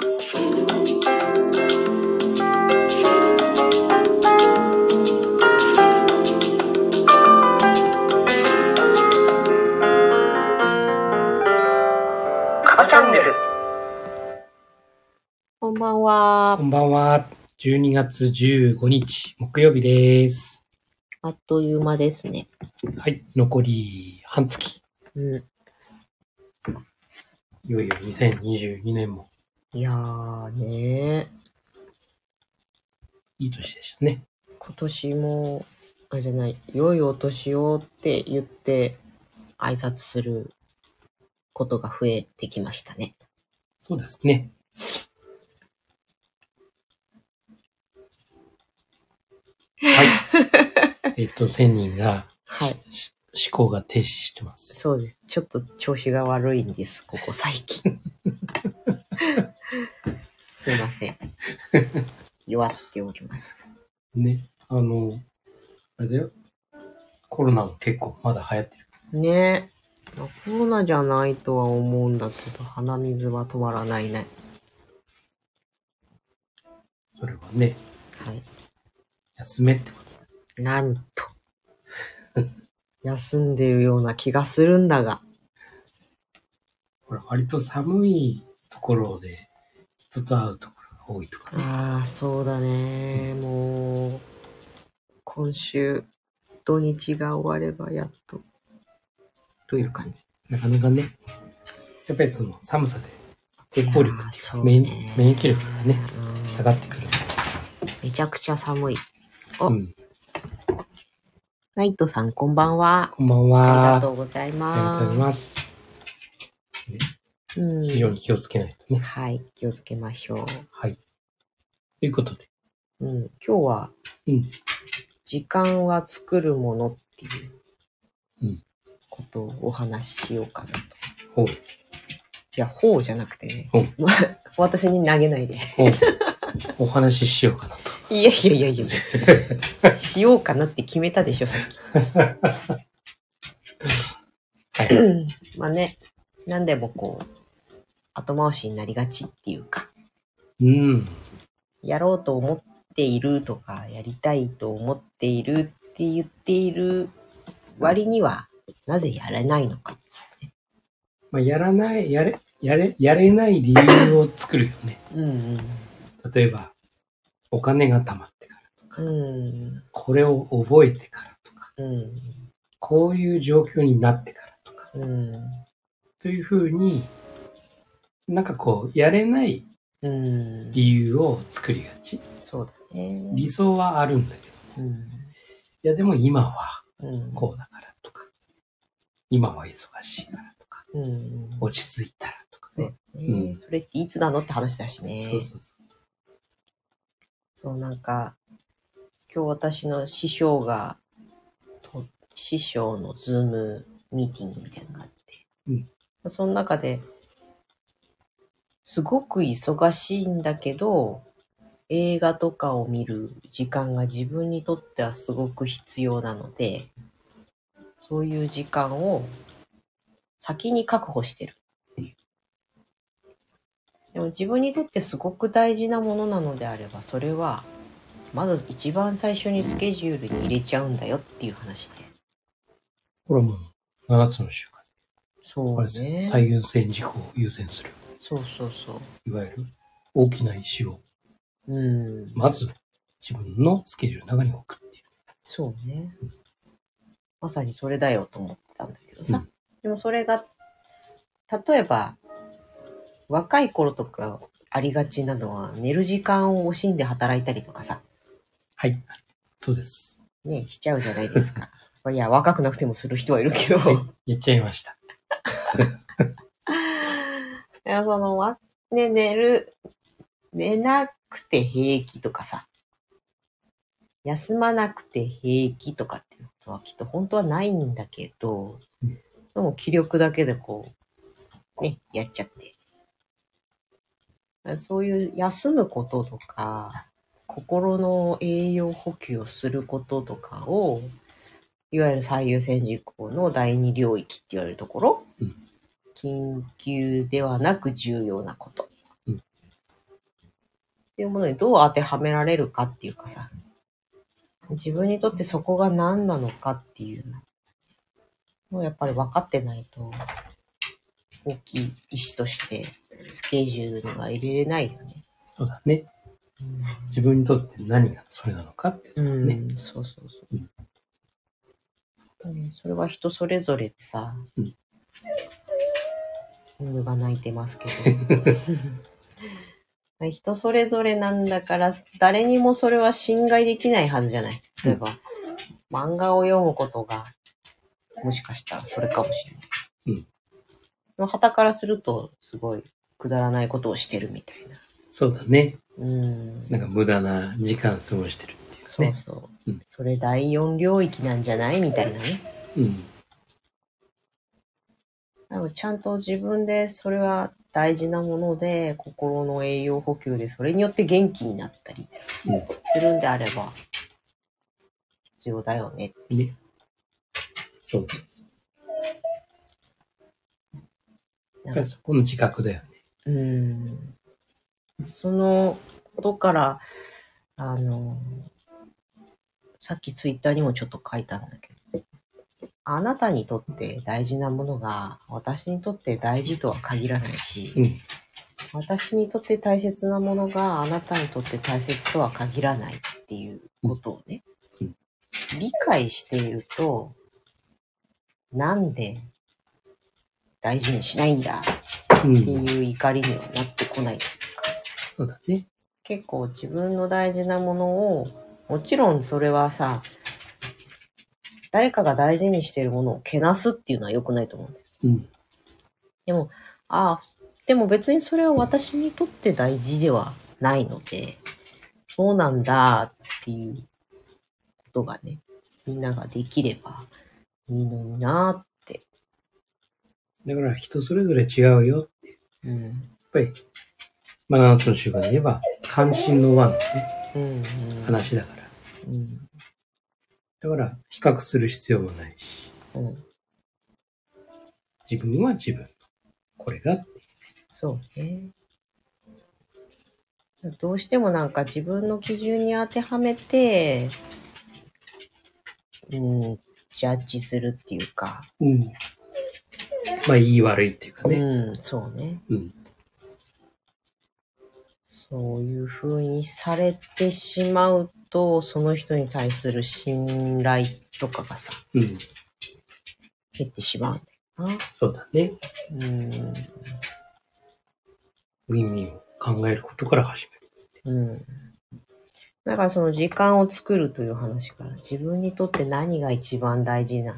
カバチャンネル。こんばんはこ。んばんは。12月15日、木曜日です。あっという間ですね。はい。残り半月。うん。いよいよ2022年もいやーねいい年でしたね。今年も、あれじゃない、良いお年をって言って挨拶することが増えてきましたね。そうですね。はい。えっと、1000人がはい。し思考が停止してます。そうです。ちょっと調子が悪いんです、ここ最近。すいません。弱っております。ね。あの、あれだよ。コロナも結構まだ流行ってる。ねまあコロナじゃないとは思うんだけど、鼻水は止まらないね。それはね、はい。休めってこと。なんと。休んでるような気がするんだが。ほら、割と寒いところで人と会うところが多いとかね。ああ、そうだね。もう、今週、土日が終わればやっと、という感じ。なかなかね、やっぱりその寒さで抵抗力っていうか、免疫力がね、うん下がってくる。めちゃくちゃ寒い。おうん。ライトさん、こんばんは。こんばんありは。がとうございありが。とうございます。うん非常に気をつけないとね。はい、気をつけましょはい。ということで、う。うん、今日は、うん。時間は作るものっていううんことをお話ししようかなと。いほう。や、ほうじゃなくてねほう。私に投げないで。ほう。お話ししようかなと。いやいやいやいやしようかなって決めたでしょ、さっ はい。き。まあね、何でもこう、後回しになりがちっていうか、うん。やろうと思っているとか、やりたいと思っているって言っている割には、なぜやれないのか。まあ、やらない、やれ、やれ、やれない理由を作るよね。うんうん。例えば、お金が貯まってからとか、うん。これを覚えてからとか、うん。こういう状況になってからとか、うん。というふうに、なんかこう、やれないうん。理由を作りがち。そうだね。理想はあるんだけど、うん。いやでも今はうん。こうだからとか、今は忙しいからとか、うん。落ち着いたらとかね。ね、うんそれっていつなのって話だしね。そうそうそう。そう、なんか、今日私の師匠が、と師匠のズームミーティングみたいなのがあって、うんその中で、すごく忙しいんだけど、映画とかを見る時間が自分にとってはすごく必要なので、そういう時間を先に確保してるっていう。でも自分にとってすごく大事なものなのであれば、それは、まず一番最初にスケジュールに入れちゃうんだよっていう話で。これはもう7つの習慣。そうね。最優先事項を優先する。そうそうそう。いわゆる大きな石を、うん。まず自分のスケジュールの中に置くっていう。そうね。まさにそれだよと思ってたんだけどさ。うんでもそれが、例えば、若い頃とかありがちなのは、寝る時間を惜しんで働いたりとかさ、はい。そうです。ね、しちゃうじゃないですか。いや、若くなくてもする人はいるけど。やっちゃいました。いや、その、わ、ね、寝る、寝なくて平気とかさ、休まなくて平気とかっていうことはきっと本当はないんだけど、うん。でも気力だけでこう、ね、やっちゃって。そういう休むこととか、心の栄養補給をすることとかを、いわゆる最優先事項の第二領域って言われるところ、うん緊急ではなく重要なこと。うんっていうものにどう当てはめられるかっていうかさ、自分にとってそこが何なのかっていうのをやっぱり分かってないと、大きい意思としてスケジュールには入れれないよね。そうだね。自分にとって何がそれなのかっていうところうん、ね。そうそうそう。うんそれは人それぞれでさ、うん犬が鳴いてますけど。人それぞれなんだから、誰にもそれは侵害できないはずじゃない。例えば、漫画を読むことが、もしかしたらそれかもしれない。うんの旗からすると、すごいくだらないことをしてるみたいな。そうだね。うん。なんか無駄な時間過ごしてるっていうかそうね。そう。うんそれ第四領域なんじゃない？みたいなね。うん。でもちゃんと自分でそれは大事なもので、心の栄養補給で、それによって元気になったりうんするんであれば、必要だよね。ね。そうそうそう。やっぱりそこの自覚だよね。うん。そのことから、あの、さっきツイッターにもちょっと書いたんだけど、あなたにとって大事なものが私にとって大事とは限らないし、うん。私にとって大切なものがあなたにとって大切とは限らないっていうことをね、うん理解していると、なんで大事にしないんだうん。っていう怒りにはなってこないというか、そうだね。結構自分の大事なものを、もちろんそれはさ、誰かが大事にしているものをけなすっていうのは良くないと思うんだよ。うん。でも、ああ、でも別にそれは私にとって大事ではないので、そうなんだっていうことがね、みんなができればいいのになって。だから人それぞれ違うよって。やっうん。ぱり、まあ、7つの習慣で言えば、関心の輪のね、うん、うん。話だから。うん。だから、比較する必要もないし、うん。自分は自分。これがそうね。どうしてもなんか自分の基準に当てはめて、うん、ジャッジするっていうか、うん。まあ、いい悪いっていうかね。うん、そうね。うん。そういう風にされてしまうと、その人に対する信頼とかがさ、うん。減ってしまうんだよな。そうだね。うん、ウィンウィンを考えることから始めるっつって。うん。だからその時間を作るという話から、自分にとって何が一番大事な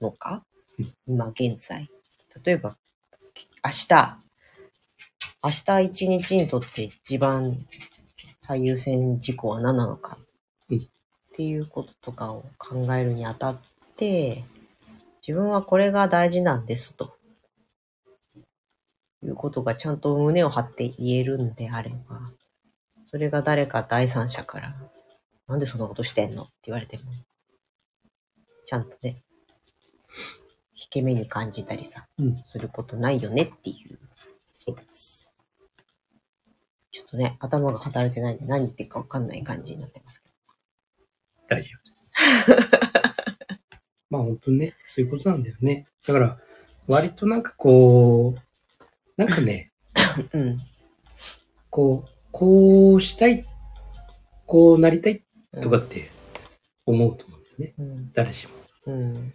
のか、うん今現在。例えば、明日、明日一日にとって一番最優先事項は何なのか、うんっていうこととかを考えるにあたって、自分はこれが大事なんですと。いうことがちゃんと胸を張って言えるんであれば、それが誰か第三者から、なんでそんなことしてんの？って言われても、ちゃんとね、引け目に感じたりさ、うんすることないよねっていう。そうです。ちょっとね、頭が働いてないんで何言ってるかわかんない感じになってますけ大丈夫です。まあ本当にね、そういうことなんだよね。だから、割となんかこう、なんかね、ど。うん。こう、こうしたい、こうなりたいとかって思うと思うんだよね。うん。誰しも。うん。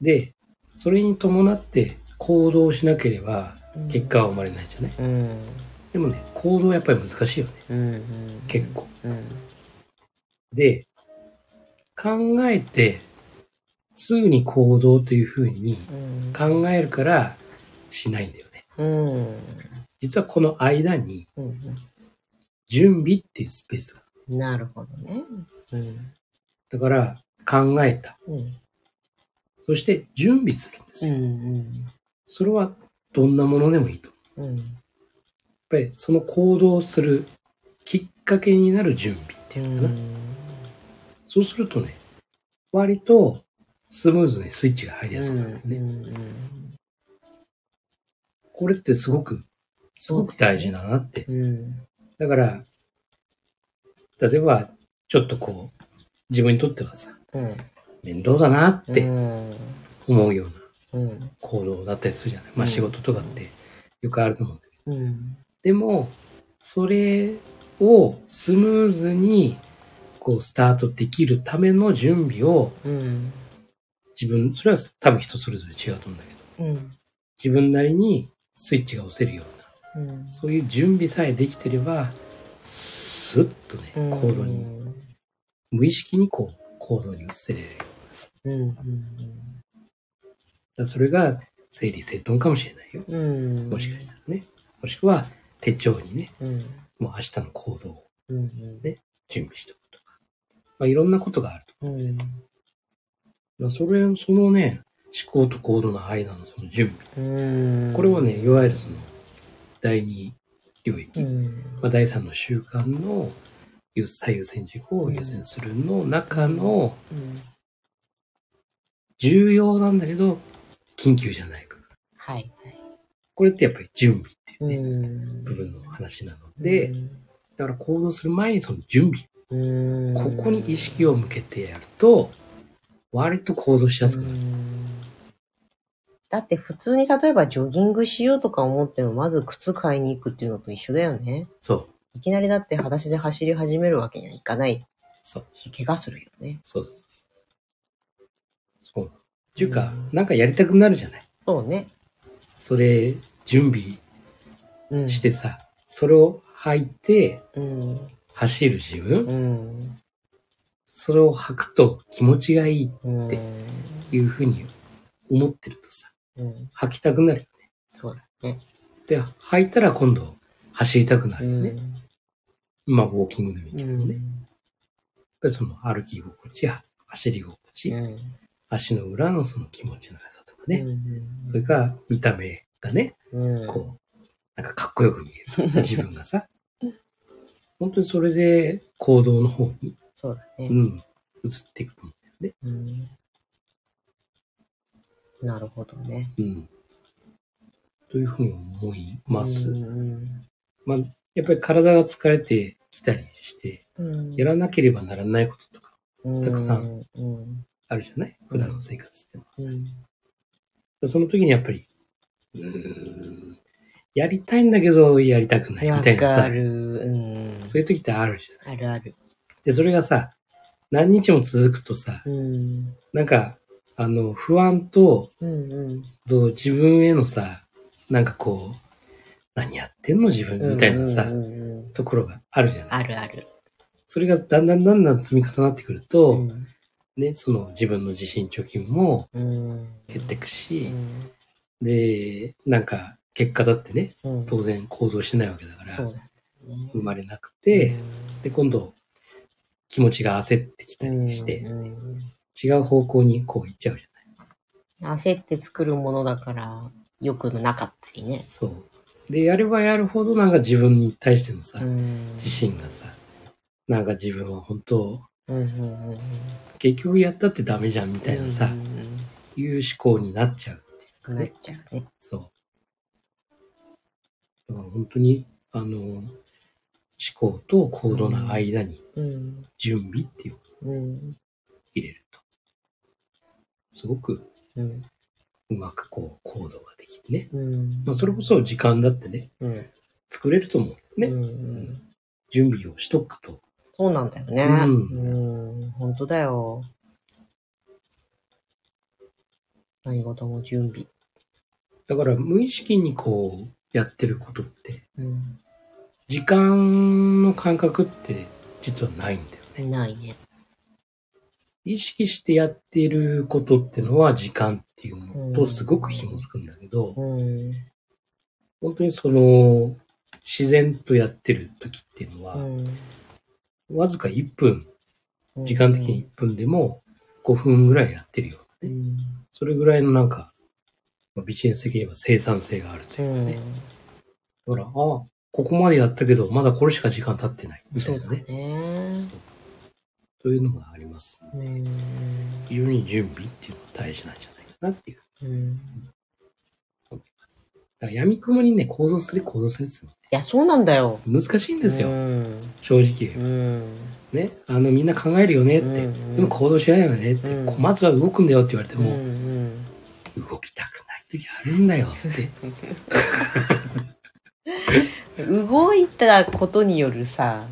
で、それに伴って行動しなければうん結果は生まれないじゃない。うん。でもね、行動はやっぱり難しいよね。うん。うん。結構。うん。で、考えて、すぐに行動というふうにうん。考えるからしないんだよね。うん。実はこの間にうん。準備っていうスペースが。なるほどね。うん。だから考えた。うん。そして準備するんですうよ。ん。それはどんなものでもいいと。うん。ぱりその行動するきっかけになる準備ってういうのかな。ん。そうするとね、割とスムーズにスイッチが入りやすくなるね。うん。これってすごく、すごく大事だなって。うん。だから、例えば、ちょっとこう、自分にとってはさ、うん。面倒だなってうん。思うようなうん。行動だったりするじゃない。まあうん仕事とかってよくあると思うんだけど。でも、それをスムーズにこうスタートできるための準備を。自分、それは多分人それぞれ違うと思うんだけど、自分なりにスイッチが押せるような、そういう準備さえできてれば、スッとね、行動に、無意識にこう行動に移せれるような。うん。だそれが整理整頓かもしれないよ。もしかしたらね。もしくは手帳にね、うん。もう明日の行動をうん。準備しておくとか。まあいろんなことがあると。うん。まあそれ、そのね、思考と行動の間のその準備。うん。これはね、いわゆるその第二領域、うん。まあ、第三の習慣の優最優先事項を優先するの中のうん。重要なんだけど、緊急じゃない部分。はい。これってやっぱり準備っていううね、ん。部分の話なので、だから行動する前にその準備、うん。ここに意識を向けてやると、割と行動しやすくなる。だって普通に例えばジョギングしようとか思っても、まず靴買いに行くっていうのと一緒だよね。そう、いきなりだって裸足で走り始めるわけにはいかないそう、し、怪我するよね。そうです。そう。っていうか、なんかやりたくなるじゃない。そうね。それ、準備うん。してさ、それを履いてうん。走る自分、うん。それを履くと気持ちがいいっうん。ていうふうに思ってるとさ、うん。履きたくなるよね。そうだね。で、履いたら今度走りたくなるよね。うん。まあ、ウォーキングでもいいけうん。どね。やっぱりその歩き心地や走り心地、うん。足の裏のその気持ちの良さとかね、うん。それから見た目がね、うん。こう、なんかかっこよく見える 自分がさ。本当にそれで行動の方に、そうだねう。ん、移っていくと思うん。なるほどね。う。うん。というふうに思います。うん。まあ、やっぱり体が疲れてきたりして、うん。やらなければならないこととかうんたくさん。うん。あるじゃない？普段の生活ってのはさその時にやっぱり、うーん、やりたいんだけど、やりたくないみわたいなさ、かる。うん。そういう時ってあるじゃないあるある。で、それがさ、何日も続くとさ、うん。なんか、あの、不安と、うんうん。と自分へのさ、なんかこう、何やってんの自分みたいなさ、うんうんうんところがあるじゃないあるある。それがだんだんだんだん積み重なってくると、うんね、その自分の自信貯金もうん。減ってくし、うんで、なんか結果だってね、うん。当然行動してないわけだから。生まれなくて、で、今度気持ちが焦ってきたりして、違う方向にこう行っちゃうじゃない焦って作るものだから、良くなかったりね。そう。で、やればやるほどなんか自分に対してのさ、うん。自信がさ、なんか自分は本当。結局やったってダメじゃんみたいなさ、いう思考になっちゃうっ。ちゃうね。そう。だから本当に、あの、思考と行動の間にうん。準備っていうのをうん。入れると、すごくうまくこう行動ができてね。うん。まあそれこそ時間だってね、うん。作れると思うね。うんうん。準備をしとくと。そうなんだよね。うんうん。本当だよ。何事も準備。だから無意識にこうやってることって、うん。時間の感覚って実はないんだよね。ないね。意識してやっていることってのは時間っていうのとすごく紐づくんだけど、うん。本当にその自然とやってる時っていうのは、うん。わずか1分、うん時間的に1分でも5分ぐらいやってるよ。うん。それぐらいのなんか、まあビジネス的に言えば生産性があるとういうかね。ん。だから、ああ、ここまでやったけど、まだこれしか時間経ってない。みたいうなね。ね。そうというのがあります。うん。非常に準備っていうのは大事なんじゃないかなっていううん。思います。だから闇雲にね、行動する行動するですよ。いや、そうなんだよ。難しいんですよ。うん。正直。うん。ね。あの、みんな考えるよねって。でも行動しないよねって。まずは動くんだよって言われても、ん。動きたく時あるんだよって。動いたことによるさ、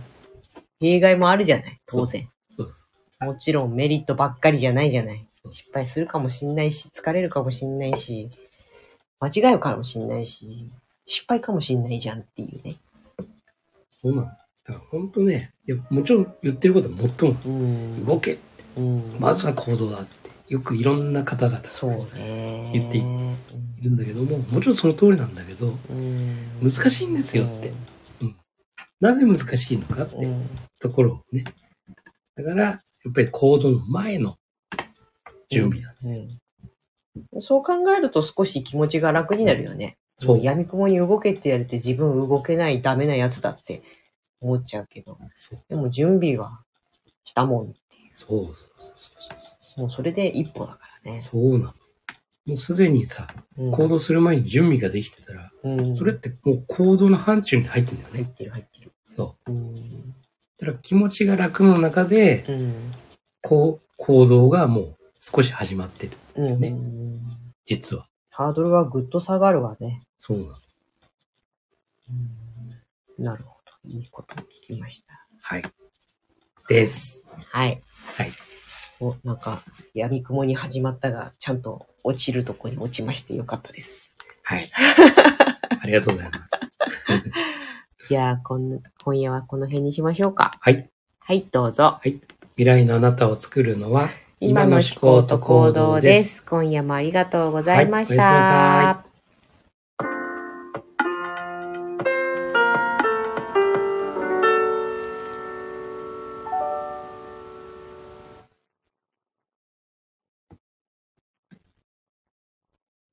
弊害もあるじゃない？当然。そうです。もちろんメリットばっかりじゃないじゃない？失敗するかもしんないし、疲れるかもしんないし、間違うかもしんないし、失敗かもしんないじゃんっていうね。そうなの。だから本当ね、いやもちろん言ってることはもっともうん。動け。うん。まずは行動だって。よくいろんな方々。言っているんだけども、もちろんその通りなんだけど、うん。難しいんですよって。なぜ難しいのかってうん。ところをね。だから、やっぱり行動の前の準備なんですよ。うん。そう考えると少し気持ちが楽になるよね。そう闇雲に動けって言われて自分動けないダメなやつだって思っちゃうけど。そう。でも準備はしたもん。そうそうそうもうそれで一歩だからね。そう。なの。もうすでにさ、うん行動する前に準備ができてたら、うん、それってもう行動の範疇に入ってるんだよね。入ってる入ってる。そう。うん。だから気持ちが楽の中で、うん。こう、行動がもう少し始まってる。うん。ね実は。ハードルはぐっと下がるわね。そうなの。うん。なるほど。いいこと聞きました。はい。です。はい。はい。お、なんか、闇雲に始まったが、ちゃんと落ちるとこに落ちましてよかったです。はい。ありがとうございます。じゃあ、こん今夜はこの辺にしましょうか。はい。はい、どうぞ。未来のあなたを作るのは、今の思考と行動です。今夜もありがとうございましはいおやすみなさた。